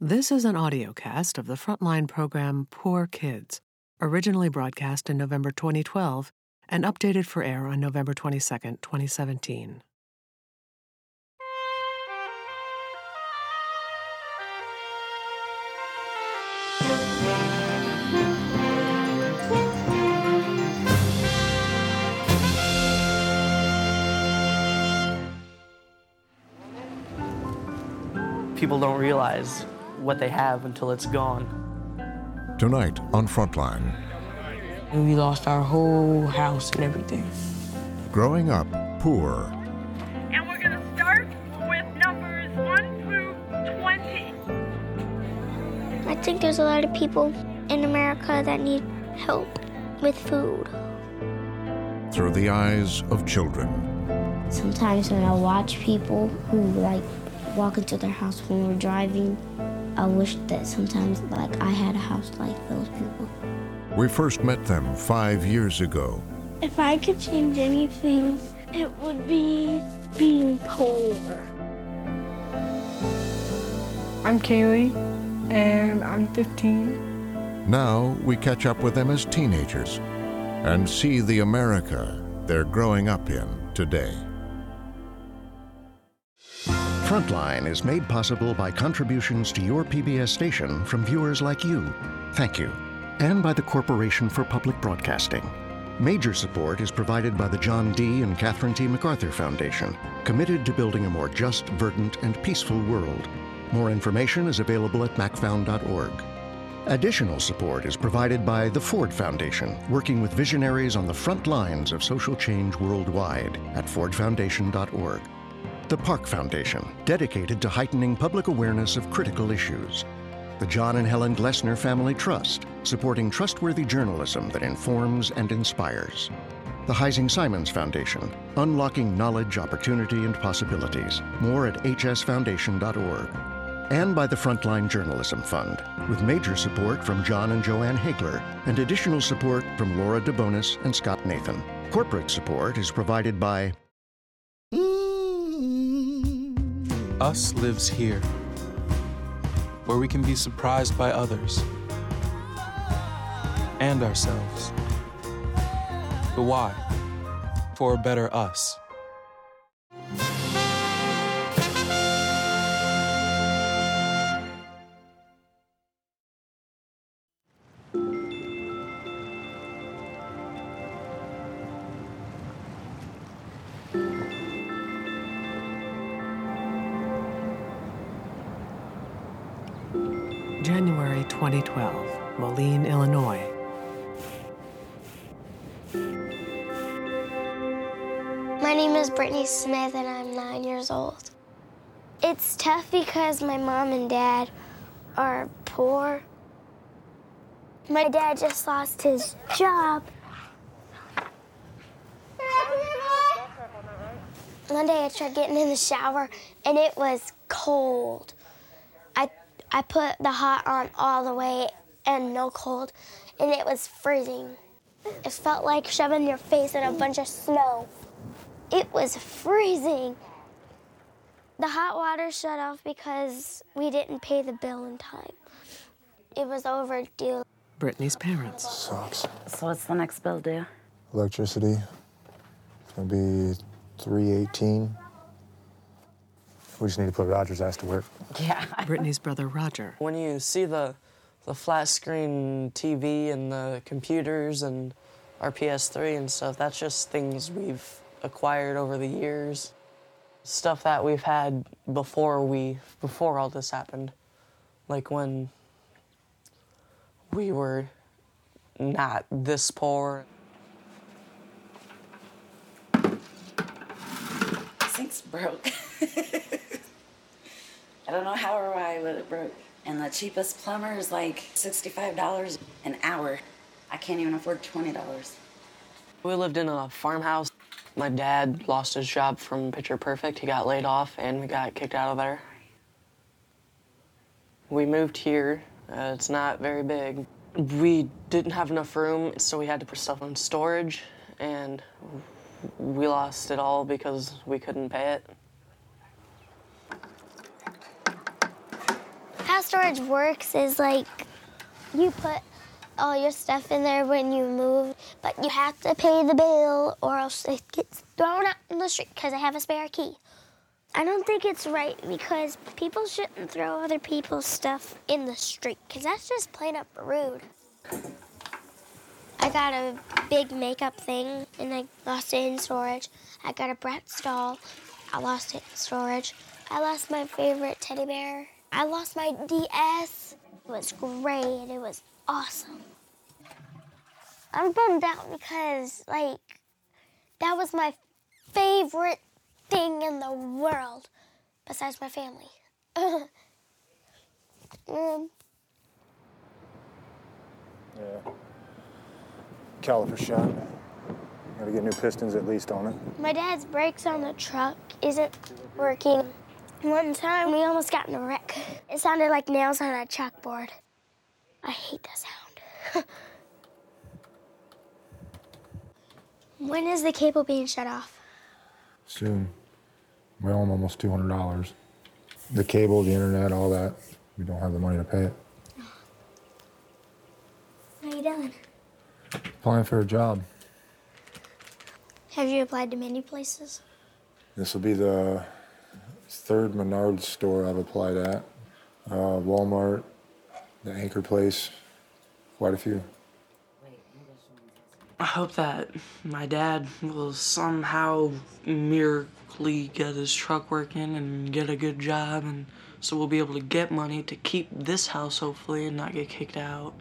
This is an audio cast of the Frontline program Poor Kids, originally broadcast in November 2012 and updated for air on November 22, 2017. People don't realize what they have until it's gone. Tonight on Frontline, We lost our whole house and everything. growing up poor, And we're going to start with numbers 1 through 20. I think there's a lot of people in America that need help with food. through the eyes of children. Sometimes when I watch people who like walk into their house when we're driving, I wish that sometimes like I had a house like those people. We first met them five years ago. If I could change anything, it would be being poor. I'm Kaylee, and I'm 15. Now we catch up with them as teenagers and see the America they're growing up in today. Frontline is made possible by contributions to your PBS station from viewers like you. Thank you. And by the Corporation for Public Broadcasting. Major support is provided by the John D. and Catherine T. MacArthur Foundation, committed to building a more just, verdant, and peaceful world. More information is available at macfound.org. Additional support is provided by the Ford Foundation, working with visionaries on the front lines of social change worldwide at fordfoundation.org. The Park Foundation, dedicated to heightening public awareness of critical issues. The John and Helen Glessner Family Trust, supporting trustworthy journalism that informs and inspires. The Heising Simons Foundation, unlocking knowledge, opportunity, and possibilities. More at hsfoundation.org. And by the Frontline Journalism Fund, with major support from John and Joanne Hagler, and additional support from Laura DeBonis and Scott Nathan. Corporate support is provided by Us lives here, where we can be surprised by others and ourselves. But why? For a better us. Brittany Smith and I'm nine years old. It's tough because my mom and dad are poor. My dad just lost his job. One day I tried getting in the shower and it was cold. I I put the hot on all the way and no cold and it was freezing. It felt like shoving your face in a bunch of snow. It was freezing. The hot water shut off because we didn't pay the bill in time. It was overdue. Brittany's parents. Sucks. So what's the next bill due? Electricity. It's gonna be 318. We just need to put Roger's ass to work. Yeah. Brittany's brother Roger. When you see the the flat screen TV and the computers and our PS3 and stuff, that's just things we've acquired over the years. Stuff that we've had before we before all this happened. Like when we were not this poor. Sink's broke. I don't know how or why, but it broke. And the cheapest plumber is like $65 an hour. I can't even afford $20. We lived in a farmhouse. My dad lost his job from Picture Perfect. He got laid off and we got kicked out of there. We moved here. Uh, it's not very big. We didn't have enough room, so we had to put stuff on storage, and we lost it all because we couldn't pay it. How storage works is like you put all your stuff in there when you move, but you have to pay the bill or else it gets thrown out in the street because I have a spare key. I don't think it's right because people shouldn't throw other people's stuff in the street because that's just plain up rude. I got a big makeup thing and I lost it in storage. I got a Bratz doll. I lost it in storage. I lost my favorite teddy bear. I lost my DS. It was great. It was awesome. I'm bummed out because, like, that was my favorite thing in the world besides my family. um, Yeah. Caliper shot. Gotta get new pistons at least on it. my dad's brakes on the truck isn't working. One time we almost got in a wreck. It sounded like nails on a chalkboard. I hate that sound. when is the cable being shut off? Soon. We owe them almost $200. The cable, the internet, all that. We don't have the money to pay it. What are you doing? Applying for a job. Have you applied to many places? This will be the third Menards store I've applied at. Uh, Walmart, the Anchor Place, quite a few. I hope that my dad will somehow miraculously get his truck working and get a good job, and so we'll be able to get money to keep this house hopefully and not get kicked out.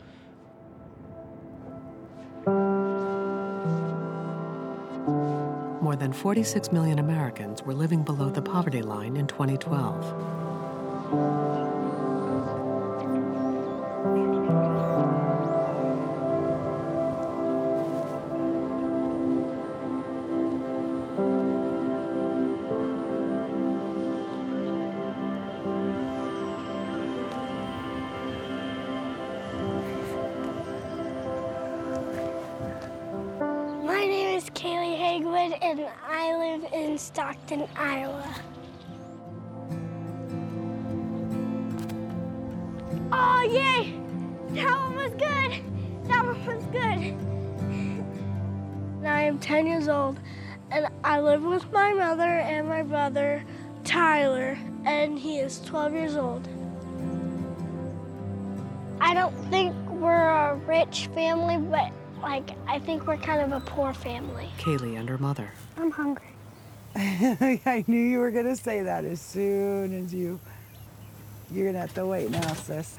More than 46 million Americans were living below the poverty line in 2012. Live in Stockton, Iowa. Oh, yay! That one was good. That one was good. I am 10 years old, and I live with my mother and my brother, Tyler, and he is 12 years old. I don't think we're a rich family, but like I think we're kind of a poor family. Kaylee and her mother. I'm hungry. I knew you were gonna say that as soon as you. You're gonna have to wait now, sis.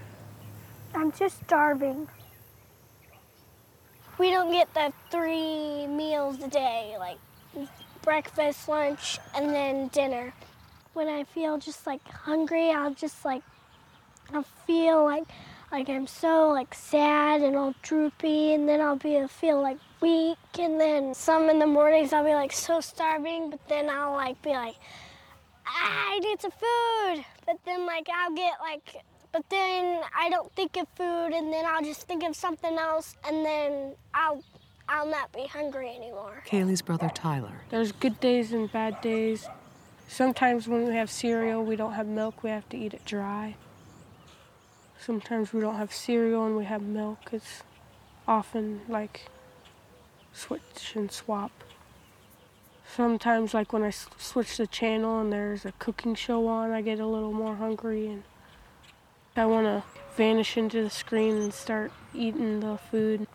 I'm just starving. We don't get the three meals a day, like breakfast, lunch, and then dinner. When I feel just like hungry, I'll just like I'll feel like like I'm so like sad and all droopy, and then I'll be feel like weak, and then some in the mornings I'll be like so starving, but then I'll like be like ah, I need some food, but then like I'll get like but then I don't think of food, and then I'll just think of something else, and then I'll I'll not be hungry anymore. Kaylee's brother Tyler. There's good days and bad days. Sometimes when we have cereal, we don't have milk, we have to eat it dry. Sometimes we don't have cereal and we have milk. It's often like switch and swap. Sometimes, like when I s- switch the channel and there's a cooking show on, I get a little more hungry and I want to vanish into the screen and start eating the food.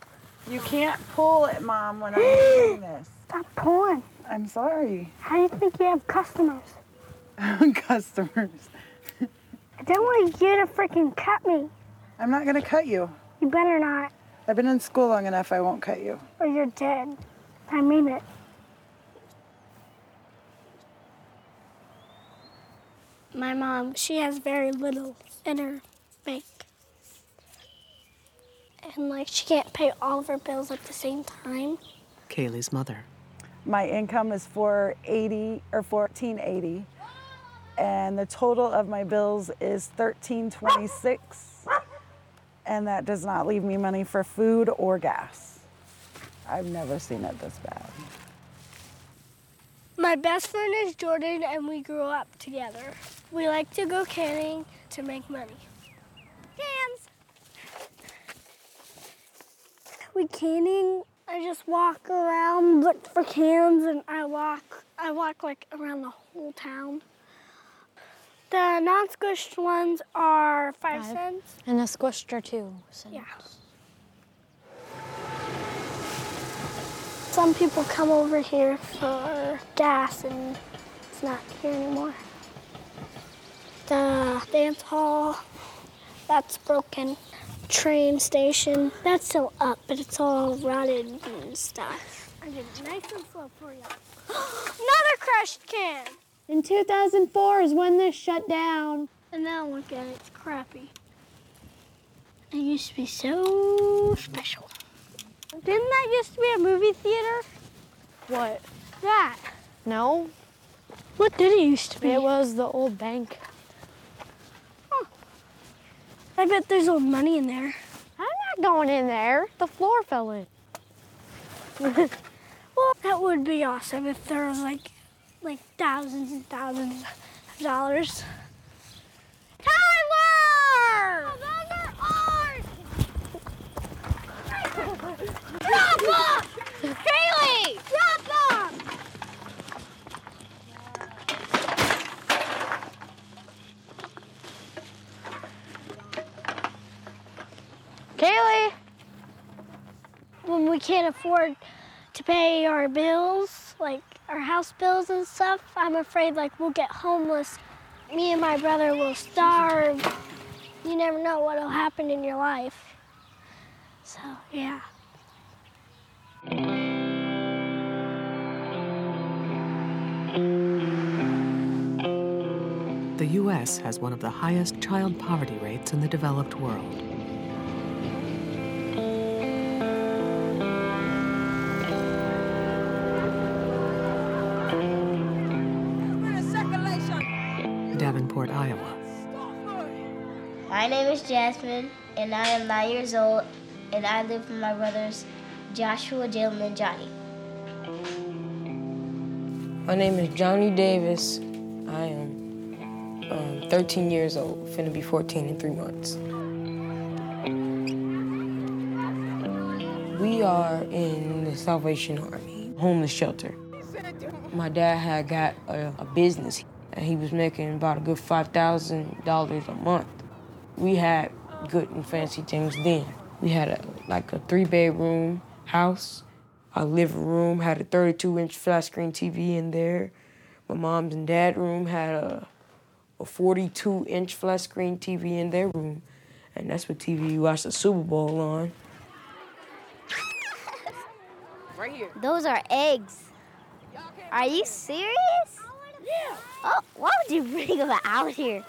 You can't pull it, Mom, when I'm doing this. Stop pulling. I'm sorry. How do you think you have customers? Customers. I don't want you to freaking cut me. I'm not gonna cut you. You better not, I've been in school long enough, I won't cut you. or you're dead. I mean it. My mom, she has very little in her bank. And like she can't pay all of her bills at the same time. Kaylee's mother. My income is 480 or 1480, and the total of my bills is 1326, and that does not leave me money for food or gas. I've never seen it this bad. My best friend is Jordan, and we grew up together. We like to go canning to make money. Cans. We canning. I just walk around, look for cans, and I walk. I walk like around the whole town. The non-squished ones are five, Five. cents. And the squished are two. cents. Yeah. Some people come over here for gas, and it's not here anymore. The dance hall, that's broken. Train station, that's still up, but it's all rotted and stuff. I did it nice and slow for you. Another crushed can! In 2004 is when this shut down. And now look at it, it's crappy. It used to be so special. Didn't that used to be a movie theater? What? That. No. What did it used to be? It was the old bank. I bet there's old money in there. I'm not going in there. The floor fell in. well, that would be awesome if there was like, like thousands and thousands of dollars. Tyler! those are ours! Drop them! Haley! Drop them! Kaylee! When we can't afford to pay our bills, like our house bills and stuff, I'm afraid like we'll get homeless. Me and my brother will starve. You never know what'll happen in your life. So, yeah. The U.S. has one of the highest child poverty rates in the developed world. My name is Jasmine, and I am nine years old, and I live with my brothers Joshua, Jalen, and Johnny. My name is Johnny Davis. I am um, 13 years old, finna be 14 in three months. We are in the Salvation Army, homeless shelter. My dad had got a, a business, and he was making about a good $5,000 a month. We had good and fancy things then. We had a, like a three bedroom house. Our living room had a 32 inch flat screen TV in there. My mom's and dad's room had a, a 42 inch flat screen TV in their room. And that's what TV you watch the Super Bowl on. Right here. Those are eggs. Are you serious? Yeah. Oh, why would you bring them out here?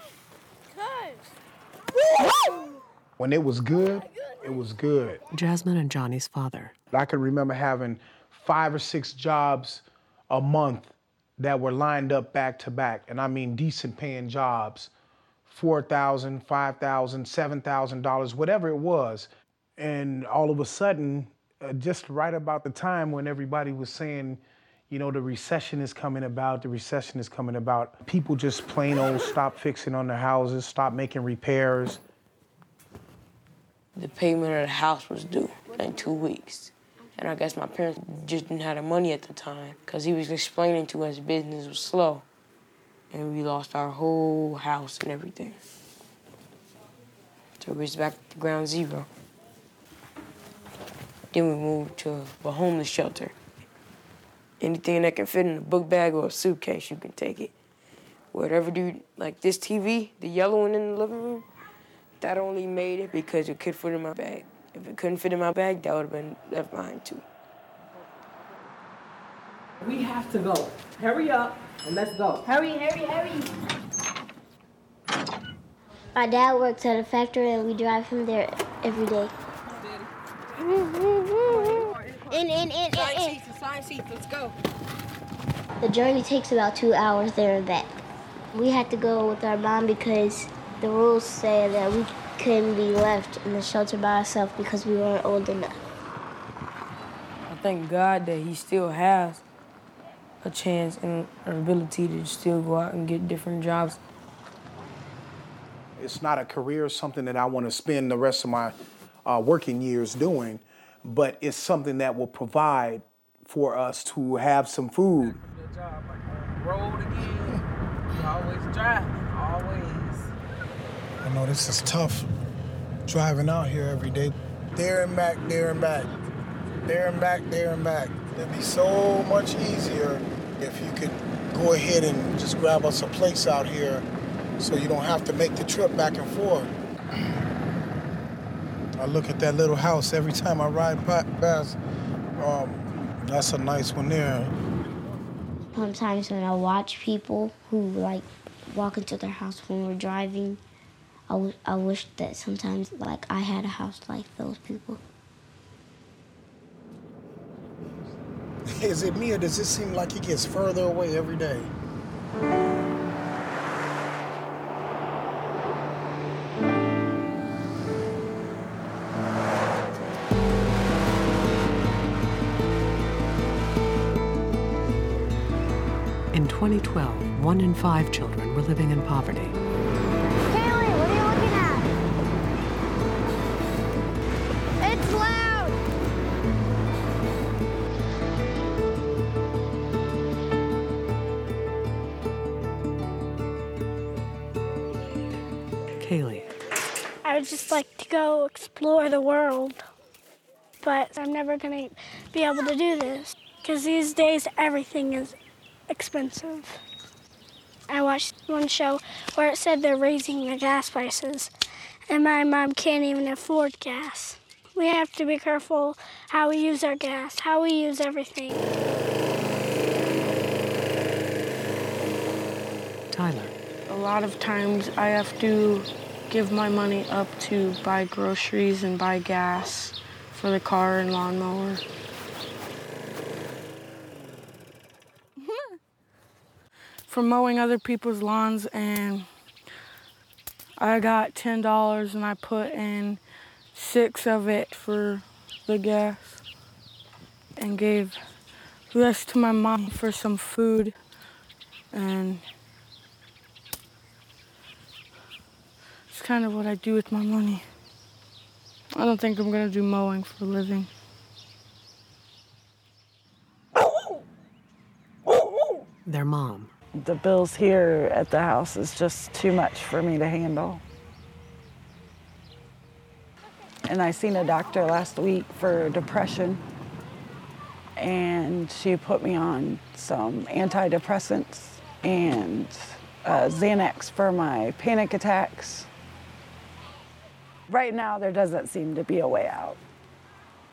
When it was good, it was good. Jasmine and Johnny's father. I can remember having five or six jobs a month that were lined up back to back, and I mean decent paying jobs, four thousand, five thousand, seven thousand dollars, whatever it was. And all of a sudden, uh, just right about the time when everybody was saying, you know, the recession is coming about, the recession is coming about, people just plain old stopped fixing on their houses, stopped making repairs. The payment of the house was due in two weeks. And I guess my parents just didn't have the money at the time because he was explaining to us business was slow. And we lost our whole house and everything. So we was back to ground zero. Then we moved to a homeless shelter. Anything that can fit in a book bag or a suitcase, you can take it. Whatever, dude, like this TV, the yellow one in the living room, that only made it because it could fit in my bag. If it couldn't fit in my bag, that would have been left behind too. We have to go. Hurry up and let's go. Hurry, hurry, hurry. My dad works at a factory and we drive him there every day. In, in, in, in, in. Assigned seats, let's go. The journey takes about two hours there and back. We had to go with our mom because the rules say that we couldn't be left in the shelter by ourselves because we weren't old enough. I thank God that He still has a chance and an ability to still go out and get different jobs. It's not a career, something that I want to spend the rest of my uh, working years doing, but it's something that will provide for us to have some food. Job. Road again. You always driving, always. I know this is tough driving out here every day. There and back, there and back. There and back, there and back. It'd be so much easier if you could go ahead and just grab us a place out here so you don't have to make the trip back and forth. I look at that little house every time I ride past. Um, that's a nice one there. Sometimes when I watch people who like walk into their house when we're driving, I, w- I wish that sometimes like I had a house like those people. Is it me or does it seem like it gets further away every day? 2012, one in five children were living in poverty. Kaylee, what are you looking at? It's loud. Kaylee, I would just like to go explore the world, but I'm never going to be able to do this because these days everything is expensive. I watched one show where it said they're raising the gas prices, and my mom can't even afford gas. We have to be careful how we use our gas, how we use everything. Tyler, A lot of times I have to give my money up to buy groceries and buy gas for the car and lawnmower. For mowing other people's lawns and I got ten dollars and I put in six of it for the gas and gave the rest to my mom for some food and it's kind of what I do with my money. I don't think I'm gonna do mowing for a living. their mom, The bills here at the house is just too much for me to handle. And I seen a doctor last week for depression, and she put me on some antidepressants and uh, Xanax for my panic attacks. Right now, there doesn't seem to be a way out.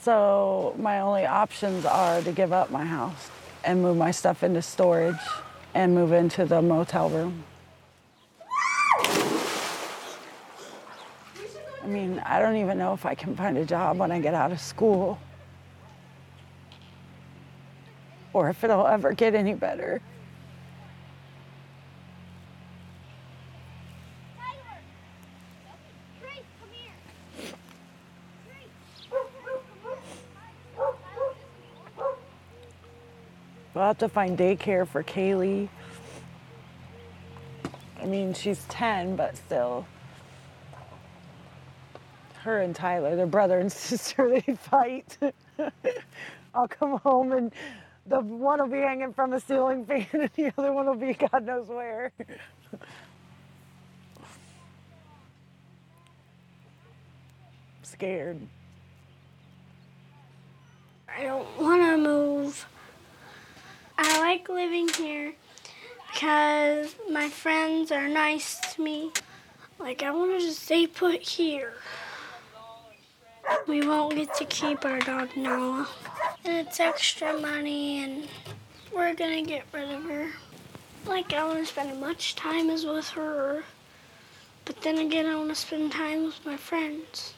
So, my only options are to give up my house and move my stuff into storage and move into the motel room. I mean, I don't even know if I can find a job when I get out of school or if it'll ever get any better. We'll have to find daycare for Kaylee. I mean, she's 10, but still. Her and Tyler, they're brother and sister, they fight. I'll come home and the one will be hanging from a ceiling fan and the other one will be God knows where. Scared. I don't want to move. I like living here because my friends are nice to me. Like, I want to just stay put here. We won't get to keep our dog Noah. And it's extra money, and we're gonna get rid of her. Like, I want to spend as much time as with her. But then again, I want to spend time with my friends.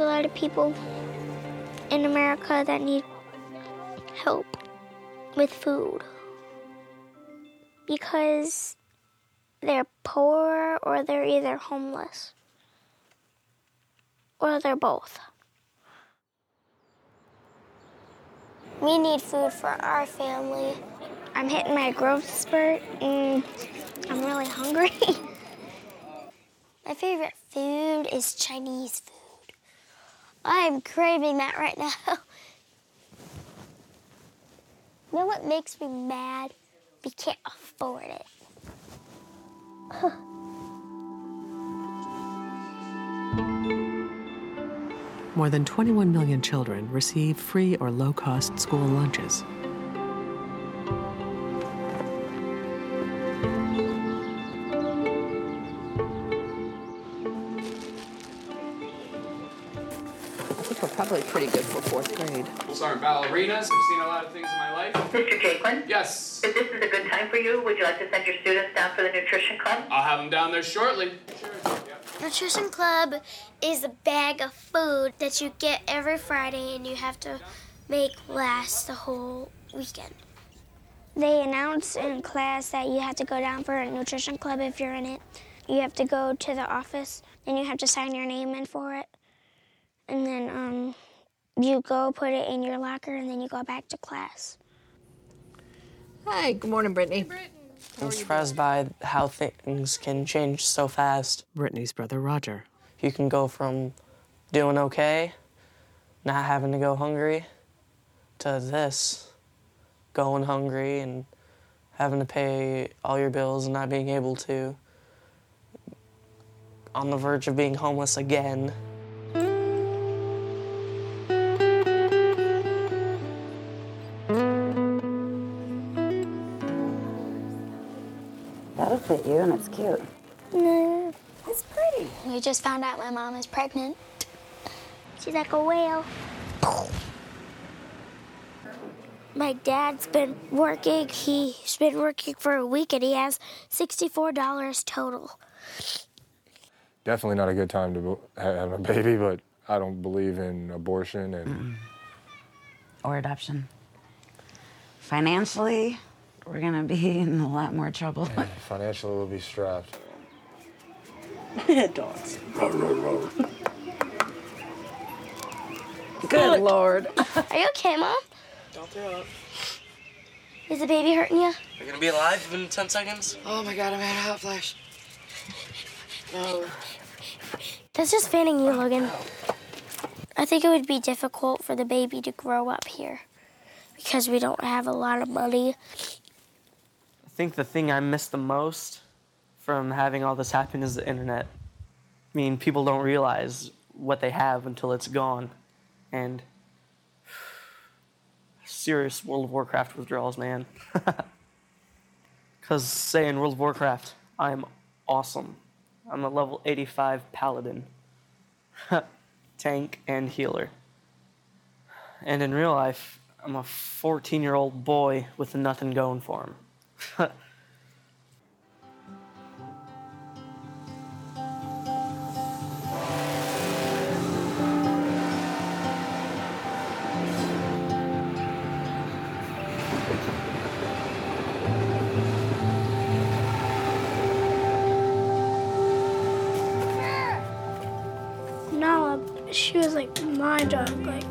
A lot of people in America that need help with food because they're poor or they're either homeless or they're both. We need food for our family. I'm hitting my growth spurt and I'm really hungry. my favorite food is Chinese food. I'm craving that right now. you know what makes me mad? We can't afford it. more than 21 million children receive free or low cost school lunches. Probably pretty good for fourth grade. Those aren't ballerinas. I've seen a lot of things in my life. Mr. Jaquin? Yes. If this is a good time for you, would you like to send your students down for the nutrition club? I'll have them down there shortly. Sure. Nutrition Club is a bag of food that you get every Friday and you have to make last the whole weekend. They announce in class that you have to go down for a nutrition club if you're in it. You have to go to the office and you have to sign your name in for it. And then um, you go put it in your locker and then you go back to class. Hi, good morning, Brittany. I'm surprised by how things can change so fast. Brittany's brother Roger. You can go from doing okay, not having to go hungry, to this, going hungry and having to pay all your bills and not being able to, on the verge of being homeless again. You, and it's cute. No. It's pretty. We just found out my mom is pregnant. She's like a whale. My dad's been working. He's been working for a week and he has $64 total. Definitely not a good time to have a baby, but I don't believe in abortion and Or adoption. Financially, we're gonna be in a lot more trouble. financially we'll be strapped. Dogs. Good lord. Are you okay, Mom? Don't throw up. Is the baby hurting you? You're gonna be alive in 10 seconds? Oh my god, I'm having a hot flash. No. That's just fanning you, Logan. I think it would be difficult for the baby to grow up here because we don't have a lot of money. I think the thing I miss the most from having all this happen is the internet. I mean, people don't realize what they have until it's gone. And serious World of Warcraft withdrawals, man. Because, say, in World of Warcraft, I'm awesome. I'm a level 85 paladin, tank, and healer. And in real life, I'm a 14 year old boy with nothing going for him. Nala, um, she was like my dog. Like,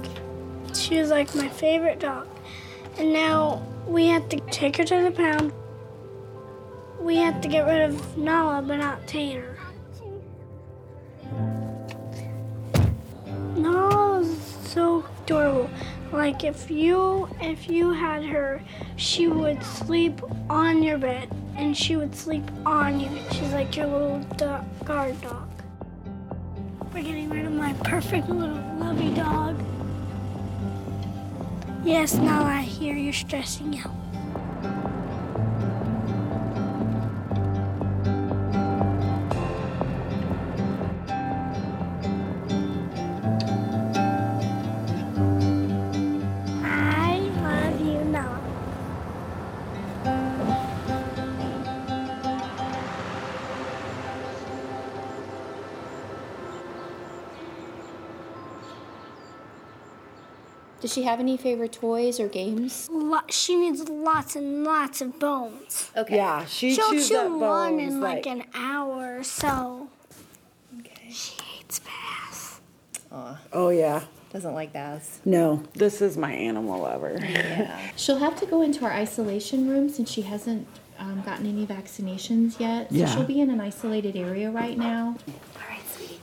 she was like my favorite dog. And now we have to take her to the pound. We have to get rid of Nala, but not Tanner. Nala is so adorable. Like if you if you had her, she would sleep on your bed and she would sleep on you. She's like your little do- guard dog. We're getting rid of my perfect little lovey dog. Yes, now I hear you're stressing out. Does she have any favorite toys or games? Lo- she needs lots and lots of bones. Okay. Yeah, she She'll chews chew up one bones in like, like- an hour or so. Okay. She hates bass. Aw, Oh yeah. doesn't like baths. No, this is my animal lover. Yeah. She'll have to go into our isolation room since she hasn't um, gotten any vaccinations yet. So Yeah. she'll be in an isolated area right now. All right, sweetie.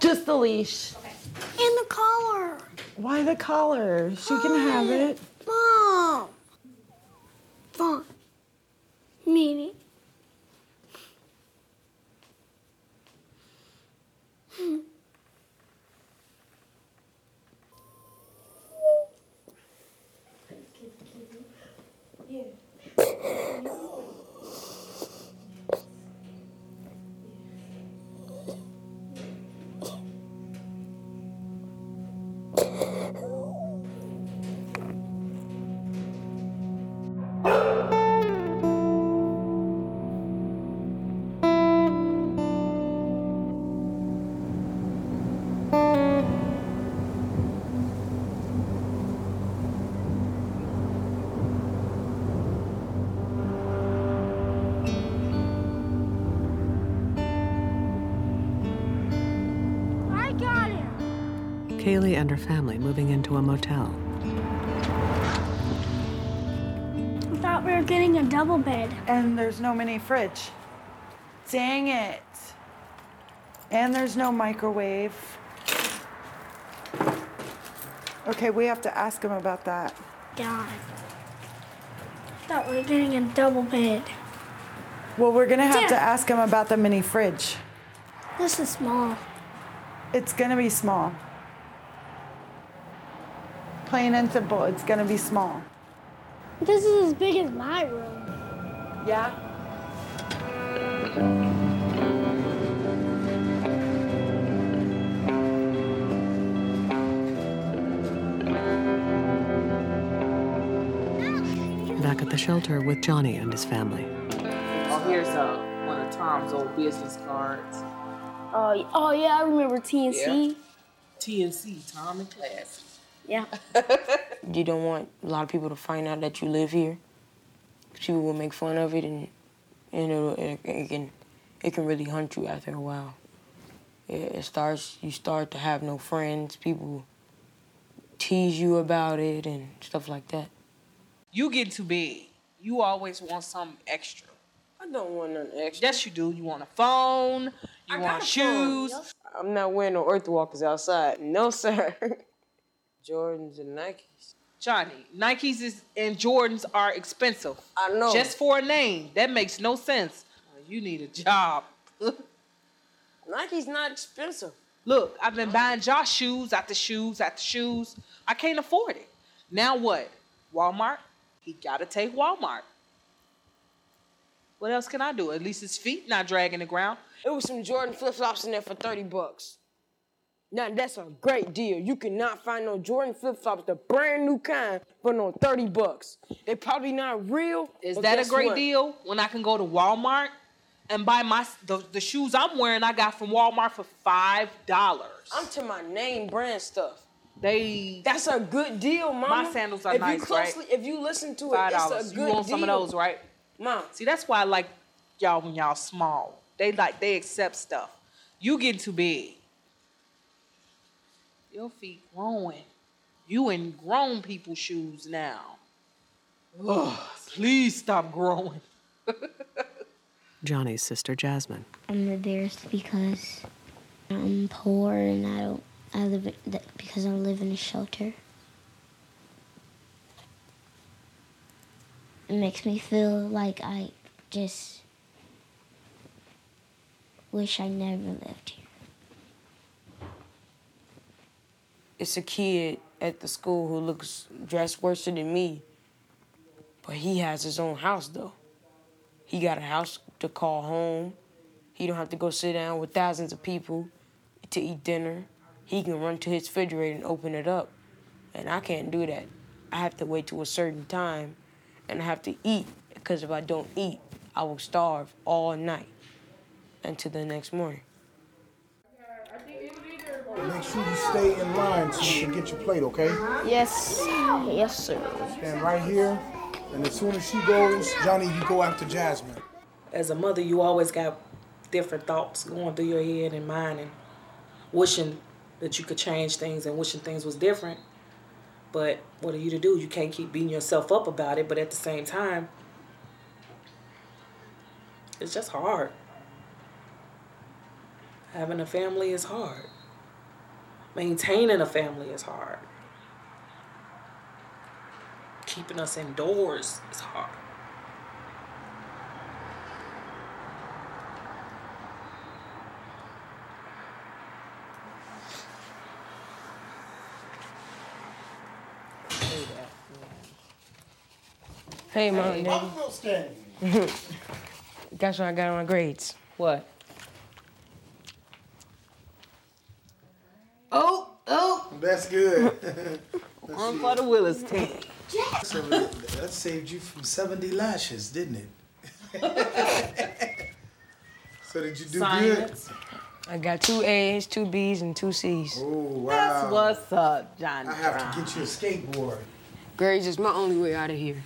Just the leash. Okay. And the collar. Why the collar? She can have it. Mom. Fine. Meaning. Hmm. Him. Kaylee and her family moving into a motel. I thought we were getting a double bed. And there's no mini fridge. Dang it. And there's no microwave. Okay, we have to ask him about that. God. Thought we were getting a double bed. Well, we're gonna have to ask him about the mini fridge. This is small. It's gonna be small. Plain and simple, it's gonna be small. This is as big as my room. Yeah? Back at the shelter with Johnny and his family. Oh, here's uh, one of Tom's old business cards. Oh, oh yeah, I remember TNC. TNC, Tom and Class. Yeah. You don't want a lot of people to find out that you live here. People will make fun of it, and and it'll, it, it can it can really hunt you after a while. It, it starts you start to have no friends. People tease you about it and stuff like that. You get too big. You always want something extra. I don't want nothing extra. Yes, you do. You want a phone. You I want shoes. phone. I'm not wearing no Earth Walkers outside. No, sir. Jordans and Nikes. Johnny, Nikes is, and Jordans are expensive. I know. Just for a name. That makes no sense. Uh, You need a job. Nike's not expensive. Look, I've been buying Josh shoes after shoes after shoes. I can't afford it. Now what? Walmart? He gotta take Walmart. What else can I do? At least his feet not dragging the ground. It was some Jordan flip flops in there for 30 bucks. Now that's a great deal. You cannot find no Jordan flip flops, the brand new kind, for no 30 bucks. They probably not real. Is that a great what? deal when I can go to Walmart and buy my the, the shoes I'm wearing I got from Walmart for five dollars. I'm to my name brand stuff. They That's a good deal, mama. My sandals are if nice, you closely, right? If you listen to five it, it's a You good want some of those, right? Mom. See, that's why I like y'all when y'all small. They like they accept stuff. You getting too big. Your feet growing. You in grown people shoes now. Ugh, please stop growing. Johnny's sister Jasmine. I'm embarrassed because I'm poor and I don't. I live in- because I live in a shelter. It makes me feel like I just wish I never lived here. It's a kid at the school who looks dressed worse than me. But he has his own house though. He got a house to call home. He don't have to go sit down with thousands of people to eat dinner. He can run to his refrigerator and open it up. And I can't do that. I have to wait till a certain time and I have to eat because if I don't eat, I will starve all night until the next morning. Make sure you stay in line so you can get your plate, okay? Yes. Yes, sir. Stand right here, and as soon as she goes, Johnny, you go after Jasmine. As a mother, you always got different thoughts going through your head and mind and wishing that you could change things and wishing things was different. But what are you to do? You can't keep beating yourself up about it, but at the same time, it's just hard. Having a family is hard. Maintaining a family is hard. Keeping us indoors is hard. Hey, mom and daddy. I'm standing. Guess what I got on my grades? What? Oh, oh. That's good. One for the Willis team. So that that saved you from 70 lashes, didn't it? so did you do Science. I got two A's, two B's, and two C's. Oh, wow. That's what's up, Johnny. I have Brown. to get you a skateboard. Grades is my only way out of here.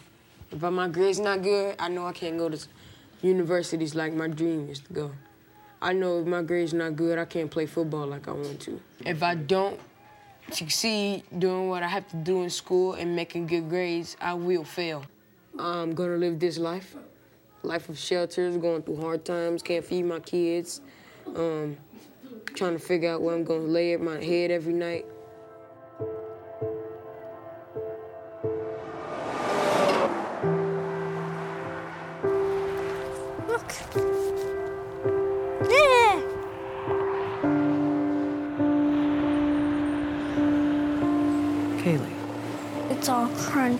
If my grades not good, I know I can't go to universities like my dream is to go. I know if my grades not good, I can't play football like I want to. If I don't succeed doing what I have to do in school and making good grades, I will fail. I'm gonna live this life, life of shelters, going through hard times, can't feed my kids, um, trying to figure out where I'm gonna lay my head every night.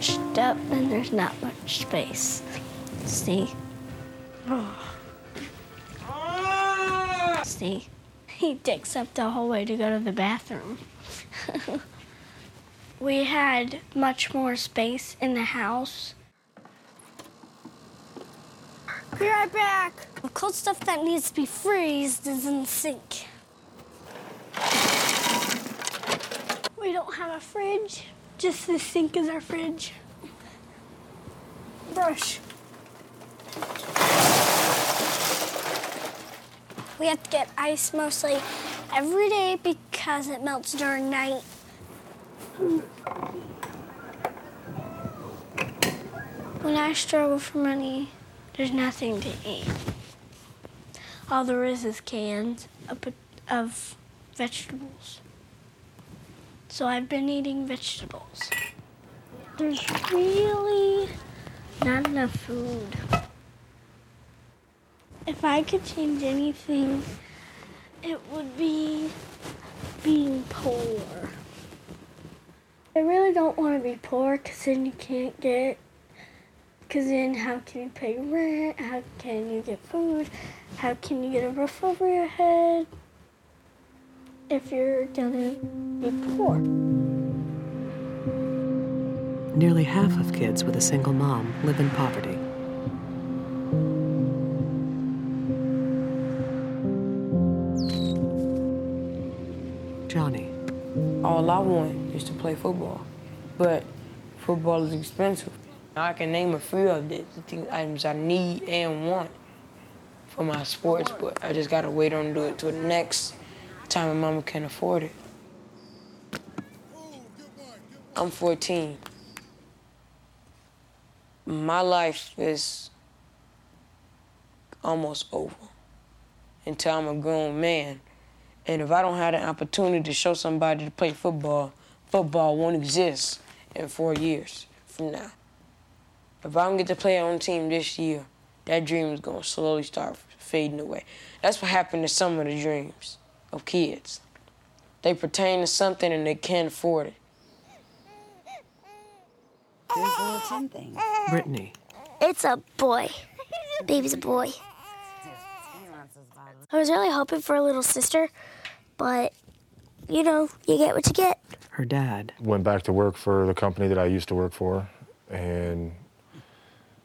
Crunched up and there's not much space. See? Ah! See? He takes up the whole way to go to the bathroom. we had much more space in the house. Be right back. The cold stuff that needs to be freezed is in the sink. We don't have a fridge, just the sink is our fridge. Brush. We have to get ice mostly every day because it melts during night. When I struggle for money, there's nothing to eat. All there is is cans of, of vegetables. So I've been eating vegetables. There's really not enough food. If I could change anything, it would be being poor. I really don't want to be poor because then you can't get. Because then, how can you pay rent? How can you get food? How can you get a roof over your head? If you're gonna be poor. Nearly half of kids with a single mom live in poverty. Johnny. All I want is to play football, but football is expensive. I can name a few of the, the things, items I need and want for my sports, but I just gotta wait on to do it till the next time my mama can't afford it. I'm 14. My life is almost over until I'm a grown man. And if I don't have the opportunity to show somebody to play football, football won't exist in four years from now. If I don't get to play on the team this year, that dream is gonna slowly start fading away. That's what happened to some of the dreams of kids. They pertain to something and they can't afford it. Here's the tin thing. Brittany. It's a boy. Baby's a boy. I was really hoping for a little sister, but you know, you get what you get. Her dad. Went back to work for the company that I used to work for, and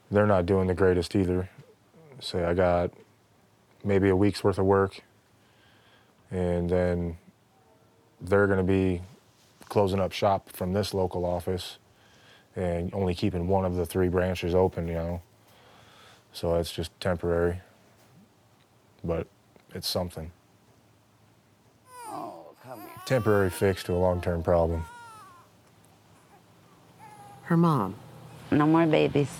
they're not doing the greatest either. Say I got maybe a week's worth of work, and then they're going to be closing up shop from this local office and only keeping one of the three branches open, you know. So it's just temporary, but it's something. Oh, come here. Temporary fix to a long term problem. Her mom. No more babies.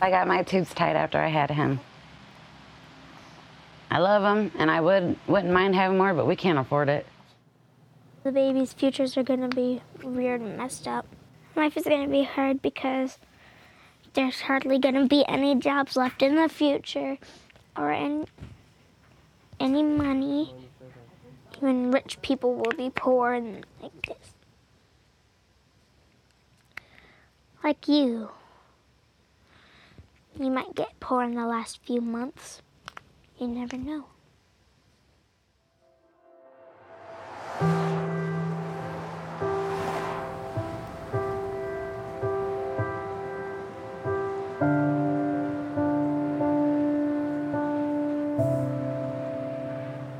I got my tubes tied after I had him. I love them, and I would wouldn't mind having more, but we can't afford it. The baby's futures are gonna be weird and messed up. Life is gonna be hard because there's hardly gonna be any jobs left in the future or any, any money. Even rich people will be poor and like this. Like you. You might get poor in the last few months. You never know.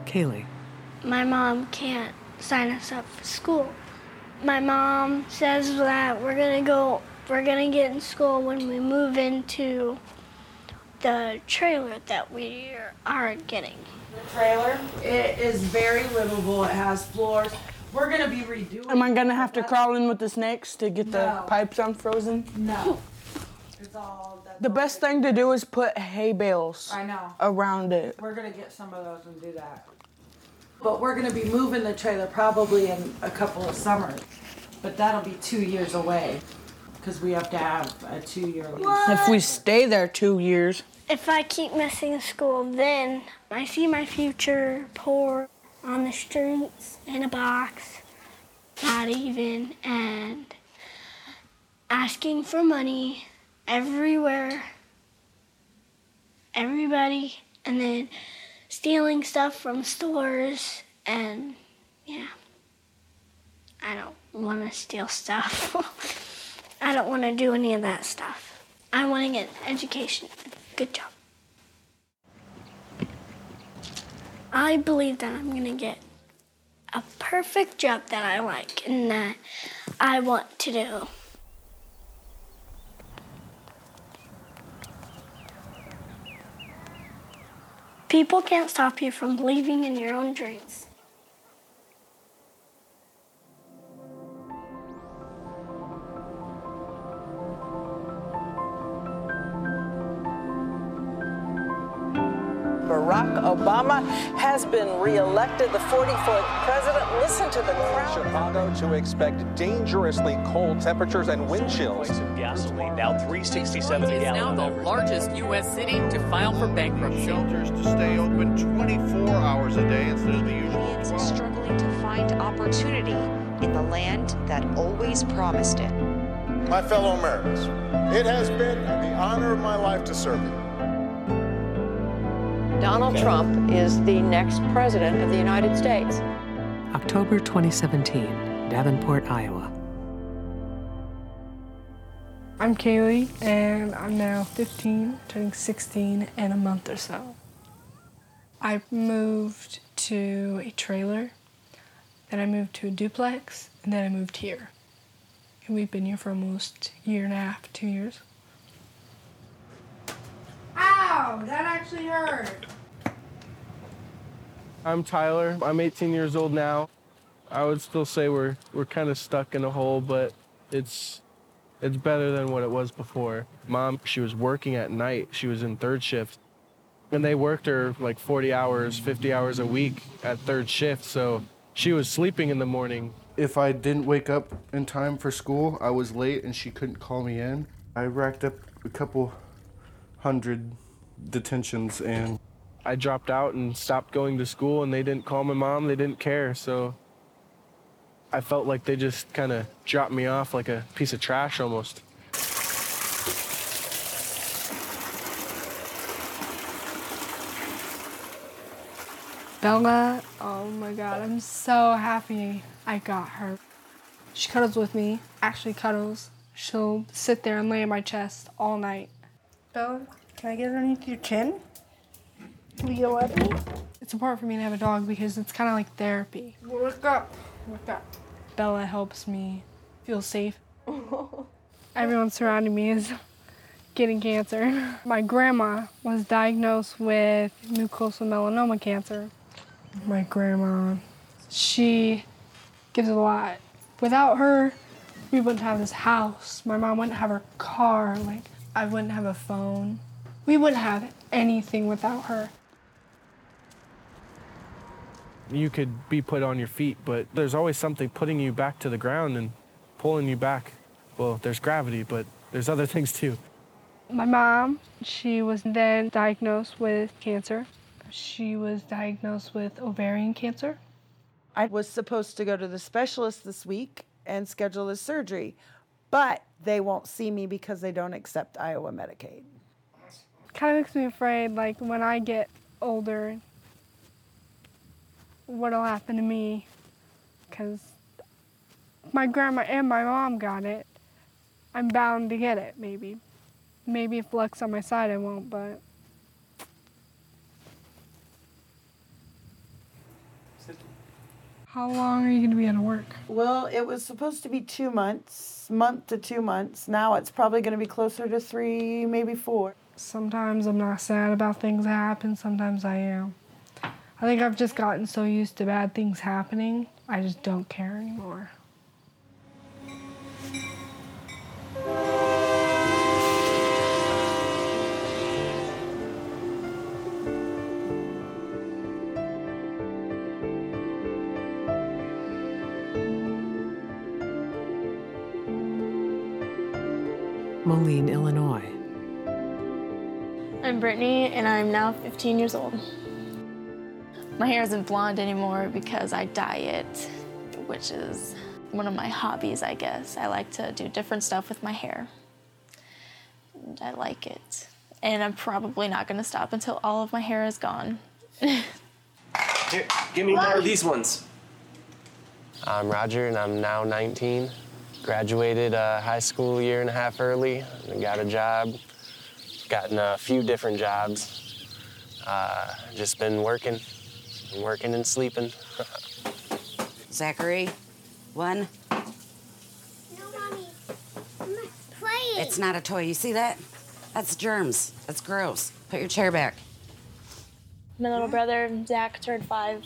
Kaylee. My mom can't sign us up for school. My mom says that we're gonna go, we're gonna get in school when we move into the trailer that we are getting. The trailer, it is very livable. It has floors. We're gonna be redoing. Am I gonna have to crawl in with the snakes to get the No. pipes unfrozen? No. It's all. That's The best thing to do is put hay bales I know. around it. We're gonna get some of those and do that. But we're gonna be moving the trailer probably in a couple of summers. But that'll be two years away, because we have to have a two-year lease. If we stay there two years, If I keep missing school, then I see my future poor on the streets in a box, not even, and asking for money everywhere, everybody, and then stealing stuff from stores, and yeah. I don't want to steal stuff. I don't want to do any of that stuff. I want to get an education. Good job. I believe that I'm going to get a perfect job that I like and that I want to do. People can't stop you from believing in your own dreams. Barack Obama has been reelected the 44th president. Listen to the crowd. Chicago to expect dangerously cold temperatures and wind chills. Gasoline now 367 a is now gallon. the largest U.S. city to file for bankruptcy. Shelters to stay open 24 hours a day instead of the usual Kids 12. struggling to find opportunity in the land that always promised it. My fellow Americans, it has been the honor of my life to serve you. Donald Trump is the next president of the United States. October 2017, Davenport, Iowa. I'm Kaylee, and I'm now 15, turning 16 in a month or so. I moved to a trailer, then I moved to a duplex, and then I moved here. And we've been here for almost a year and a half, two years. Ow! That actually hurt. I'm Tyler. I'm 18 years old now. I would still say we're we're kind of stuck in a hole, but it's it's better than what it was before. Mom, she was working at night. She was in third shift. And they worked her like 40 hours, 50 hours a week at third shift, so she was sleeping in the morning. If I didn't wake up in time for school, I was late and she couldn't call me in. I racked up a couple hundred detentions and I dropped out and stopped going to school and they didn't call my mom, they didn't care. So I felt like they just kind of dropped me off like a piece of trash almost. Bella, oh my god, I'm so happy I got her. She cuddles with me, actually cuddles. She'll sit there and lay on my chest all night. Bella, can I get underneath your chin? Leo at me. It's important for me to have a dog because it's kind of like therapy. Look up. Look up. Bella helps me feel safe. Everyone surrounding me is getting cancer. My grandma was diagnosed with mucosal melanoma cancer. My grandma, she gives a lot. Without her, we wouldn't have this house. My mom wouldn't have her car. Like, I wouldn't have a phone. We wouldn't have anything without her. You could be put on your feet, but there's always something putting you back to the ground and pulling you back. Well, there's gravity, but there's other things too. My mom, she was then diagnosed with cancer. She was diagnosed with ovarian cancer. I was supposed to go to the specialist this week and schedule the surgery, but they won't see me because they don't accept Iowa Medicaid. Kind of makes me afraid, like when I get older, what'll happen to me? Because my grandma and my mom got it. I'm bound to get it, maybe. Maybe if luck's on my side, I won't, but. How long are you going to be out of work? Well, it was supposed to be two months, month to two months. Now it's probably going to be closer to three, maybe four. Sometimes I'm not sad about things that happen, sometimes I am. I think I've just gotten so used to bad things happening, I just don't care anymore. Moline, Illinois. I'm Brittany, and I'm now 15 years old. My hair isn't blonde anymore because I dye it, which is one of my hobbies, I guess. I like to do different stuff with my hair. And I like it. And I'm probably not going to stop until all of my hair is gone. Here, give me more of these ones. I'm Roger, and I'm now 19. Graduated uh, high school a year and a half early, and got a job. Gotten a few different jobs. Uh, just been working, working and sleeping. Zachary, one. No, mommy. I'm playing. It's not a toy. You see that? That's germs. That's gross. Put your chair back. My little brother, Zach, turned five.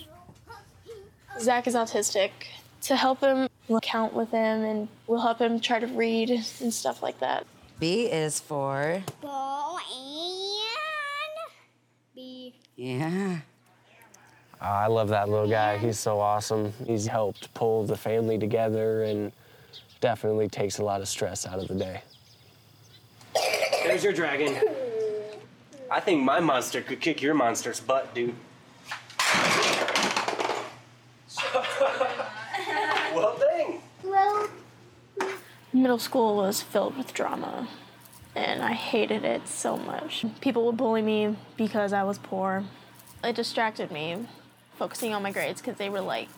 Zach is autistic. To help him, we'll count with him and we'll help him try to read and stuff like that. B is for. Ball and B. Yeah. Uh, I love that little guy. He's so awesome. He's helped pull the family together and definitely takes a lot of stress out of the day. There's your dragon. I think my monster could kick your monster's butt, dude. well, dang. Well, Middle school was filled with drama, and I hated it so much. People would bully me because I was poor. It distracted me, focusing on my grades because they were like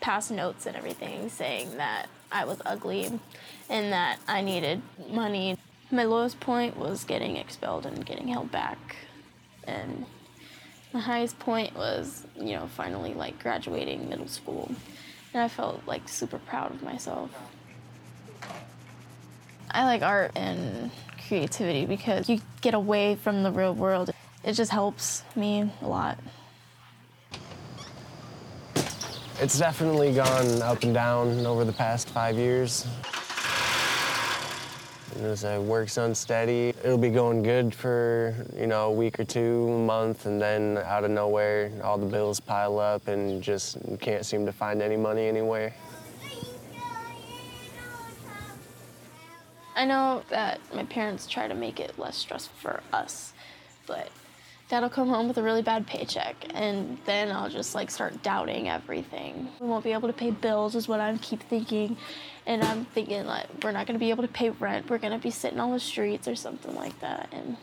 past notes and everything saying that I was ugly and that I needed money. My lowest point was getting expelled and getting held back. And my highest point was, you know, finally like graduating middle school. And I felt like super proud of myself. I like art and creativity because you get away from the real world. It just helps me a lot. It's definitely gone up and down over the past five years. As work's unsteady, it'll be going good for, you know, a week or two, a month, and then out of nowhere, all the bills pile up and just can't seem to find any money anywhere. I know that my parents try to make it less stressful for us, but dad'll come home with a really bad paycheck, and then I'll just like start doubting everything. We won't be able to pay bills, is what I keep thinking, and I'm thinking like we're not gonna be able to pay rent. We're gonna be sitting on the streets or something like that, and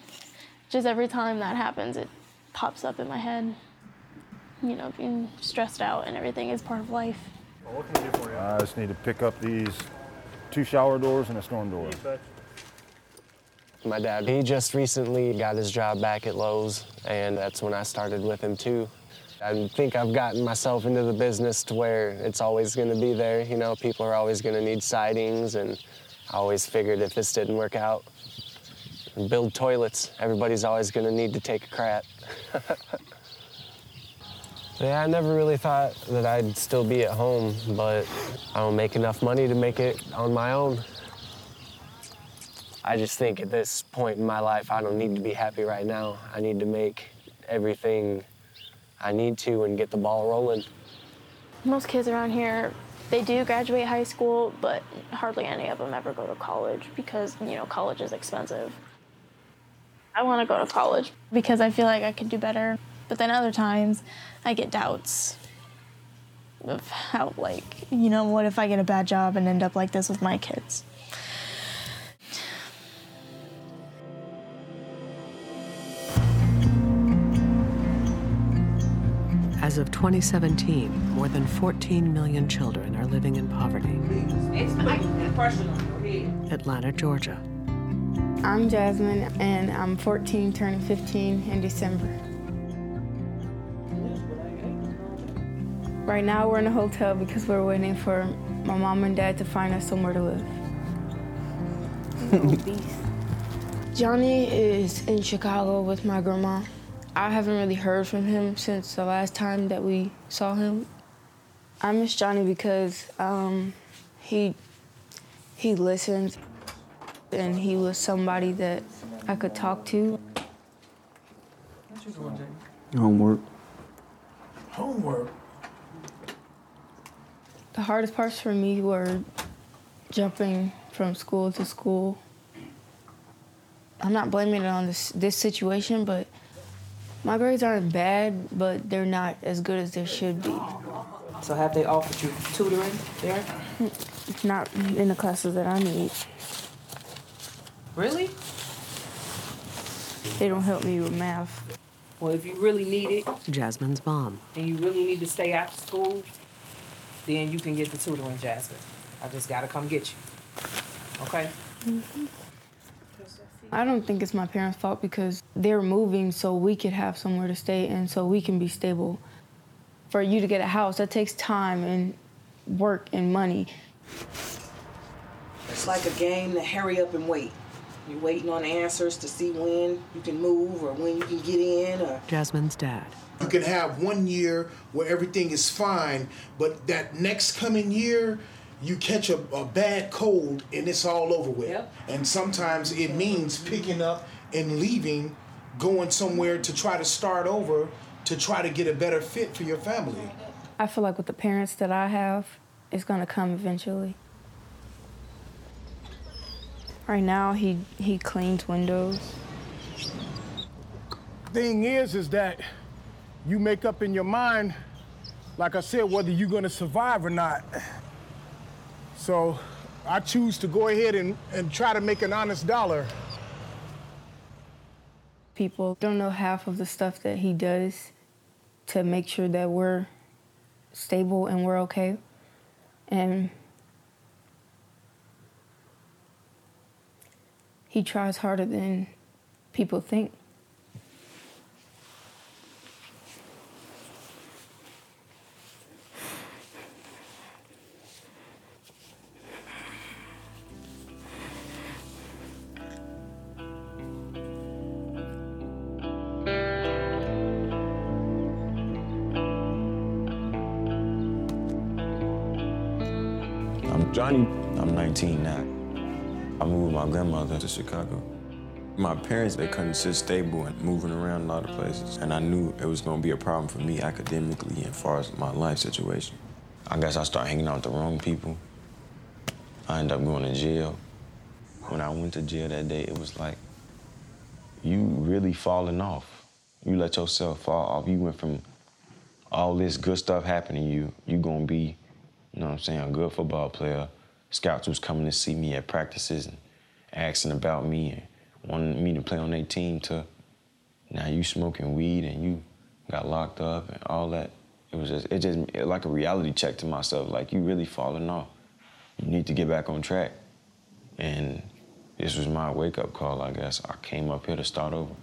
just every time that happens, it pops up in my head. You know, being stressed out and everything is part of life. what can I do for you? I just need to pick up these two shower doors and a storm door. My dad, he just recently got his job back at Lowe's, and that's when I started with him too. I think I've gotten myself into the business to where it's always going to be there. You know, people are always going to need sidings, and I always figured if this didn't work out, build toilets. Everybody's always going to need to take a crap. yeah, I never really thought that I'd still be at home, but I don't make enough money to make it on my own. I just think at this point in my life, I don't need to be happy right now. I need to make everything I need to and get the ball rolling. Most kids around here, they do graduate high school, but hardly any of them ever go to college because, you know, college is expensive. I want to go to college because I feel like I could do better. But then other times, I get doubts of how, like, you know, what if I get a bad job and end up like this with my kids? As of 2017, more than 14 million children are living in poverty. Atlanta, Georgia. I'm Jasmine, and I'm 14, turning 15 in December. Right now, we're in a hotel because we're waiting for my mom and dad to find us somewhere to live. Johnny is in Chicago with my grandma. I haven't really heard from him since the last time that we saw him. I miss Johnny because um, he he listened and he was somebody that I could talk to. Homework. Homework. The hardest parts for me were jumping from school to school. I'm not blaming it on this this situation, but my grades aren't bad, but they're not as good as they should be. So have they offered you tutoring there? Not in the classes that I need. Really? They don't help me with math. Well, if you really need it Jasmine's mom. and you really need to stay after school, then you can get the tutoring, Jasmine. I just gotta come get you. Okay? Mm-hmm. I don't think it's my parents' fault because they're moving so we could have somewhere to stay and so we can be stable. For you to get a house, that takes time and work and money. It's like a game to hurry up and wait. You're waiting on answers to see when you can move or when you can get in or Jasmine's dad. You can have one year where everything is fine, but that next coming year, you catch a, a bad cold and it's all over with. And sometimes it means picking up and leaving, going somewhere to try to start over, to try to get a better fit for your family. I feel like with the parents that I have, it's gonna come eventually. Right now, he he cleans windows. Thing is, is that you make up in your mind, like I said, whether you're gonna survive or not. So I choose to go ahead and, and try to make an honest dollar. People don't know half of the stuff that he does to make sure that we're stable and we're okay. And he tries harder than people think. 18 now. I moved with my grandmother to Chicago. My parents, they couldn't sit stable and moving around a lot of places. And I knew it was gonna be a problem for me academically and far as my life situation. I guess I started hanging out with the wrong people. I ended up going to jail. When I went to jail that day, it was like, you really falling off. You let yourself fall off. You went from all this good stuff happening to you, you gonna be, you know what I'm saying, a good football player, Scouts was coming to see me at practices and asking about me and wanting me to play on their team to now you smoking weed and you got locked up and all that. It was just, it just, it like a reality check to myself, like you really falling off. You need to get back on track. And This was my wake up call, I guess. I came up here to start over.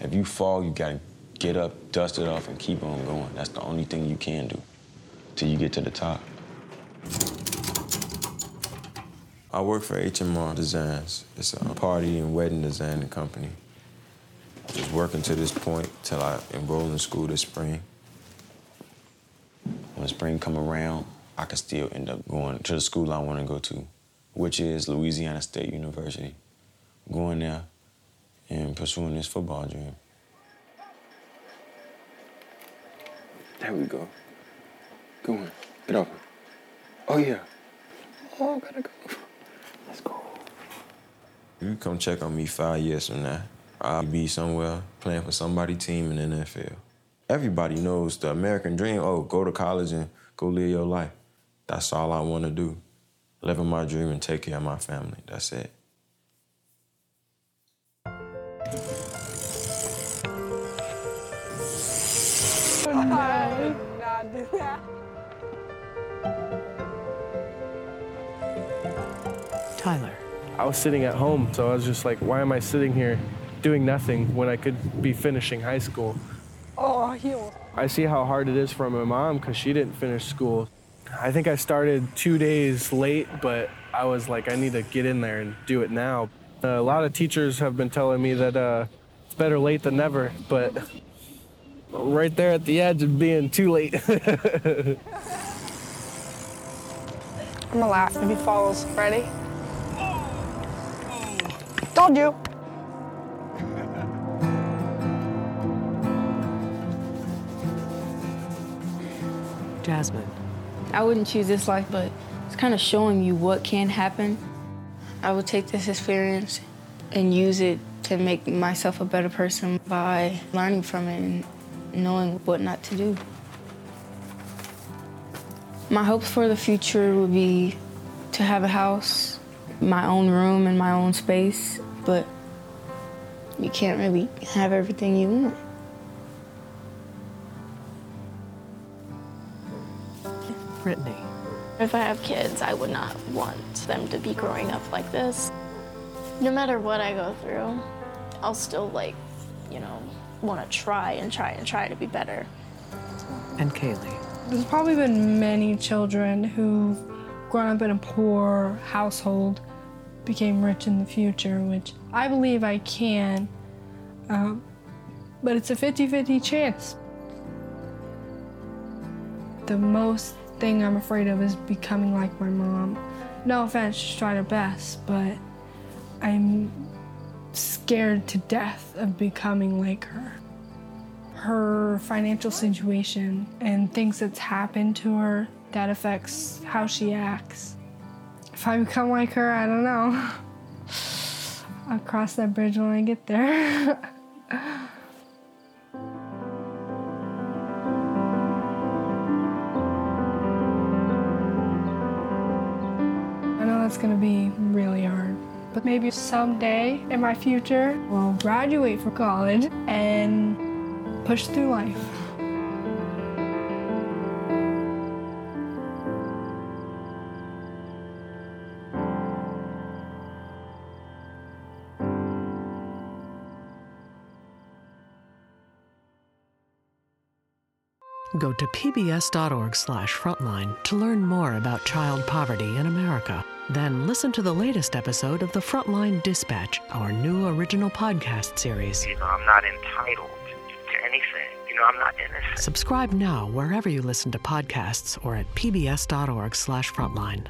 If you fall, you gotta get up, dust it off, and keep on going. That's the only thing you can do till you get to the top. I work for HMR Designs. It's a party and wedding designing company. I was working to this point till I enrolled in school this spring. When spring come around, I could still end up going to the school I want to go to, which is Louisiana State University. Going there and pursuing this football dream. There we go. Go on. Get off. Oh, yeah. Oh, gotta go. Let's go. You come check on me five years from now. I'll be somewhere playing for somebody team in the NFL. Everybody knows the American dream. Oh, go to college and go live your life. That's all I want to do. Living my dream and take care of my family. That's it. I would not do that. Tyler. I was sitting at home, so I was just like, why am I sitting here doing nothing when I could be finishing high school? Oh, heel. I see how hard it is for my mom because she didn't finish school. I think I started two days late, but I was like, I need to get in there and do it now. Uh, a lot of teachers have been telling me that uh, it's better late than never, but right there at the edge of being too late. I'm gonna laugh if he falls. Ready? Told you. Jasmine. I wouldn't choose this life, but it's kind of showing you what can happen. I would take this experience and use it to make myself a better person by learning from it and knowing what not to do. My hopes for the future would be to have a house, my own room and my own space, but you can't really have everything you want. Brittany. If I have kids, I would not want them to be growing up like this. No matter what I go through, I'll still like, you know, want to try and try and try to be better. And Kaylee. There's probably been many children who've grown up in a poor household, became rich in the future, which I believe I can. Um, but it's a 50 50 chance. The most thing I'm afraid of is becoming like my mom. No offense, she's tried her best, but I'm scared to death of becoming like her. Her financial situation and things that's happened to her that affects how she acts. If I become like her, I don't know. I'll cross that bridge when I get there. I know that's gonna be really hard. But maybe someday in my future, I'll graduate from college and push through life. Go to pbs.org/frontline to learn more about child poverty in America. Then listen to the latest episode of the Frontline Dispatch, our new original podcast series. You know, I'm not entitled to anything. You know, I'm not innocent. Subscribe now wherever you listen to podcasts or at pbs.org/frontline.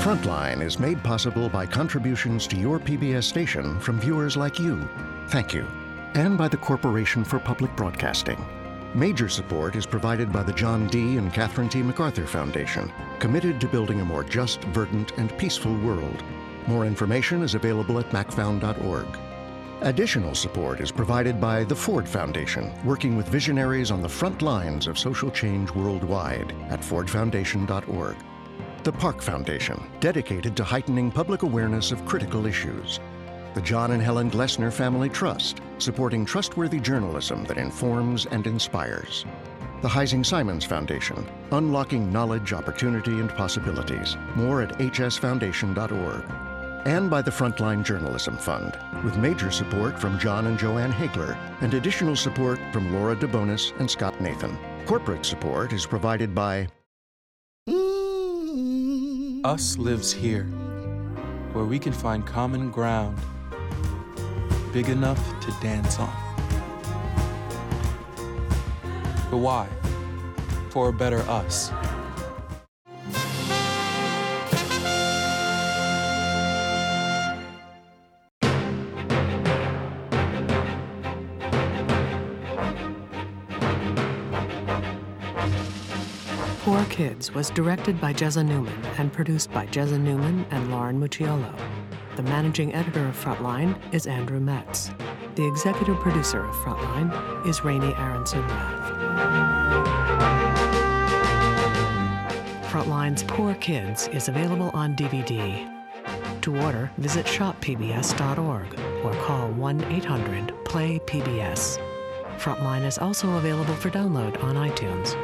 Frontline is made possible by contributions to your PBS station from viewers like you. Thank you. And by the Corporation for Public Broadcasting. Major support is provided by the John D. and Catherine T. MacArthur Foundation, committed to building a more just, verdant, and peaceful world. More information is available at macfound.org. Additional support is provided by the Ford Foundation, working with visionaries on the front lines of social change worldwide at fordfoundation.org. The Park Foundation, dedicated to heightening public awareness of critical issues. The John and Helen Glessner Family Trust, supporting trustworthy journalism that informs and inspires. the Heising Simons Foundation, unlocking knowledge, opportunity, and possibilities. More at hsfoundation.org. And by the Frontline Journalism Fund, with major support from John and Joanne Hagler, and additional support from Laura DeBonis and Scott Nathan. Corporate support is provided by Us lives here, where we can find common ground big enough to dance on. But why? For a better us. Poor Kids was directed by Jezza Newman and produced by Jezza Newman and Lauren Mucciolo. The managing editor of Frontline is Andrew Metz. The executive producer of Frontline is Raney Aronson Rath. Frontline's Poor Kids is available on DVD. To order, visit shoppbs.org or call 1 800 PLAY PBS. Frontline is also available for download on iTunes.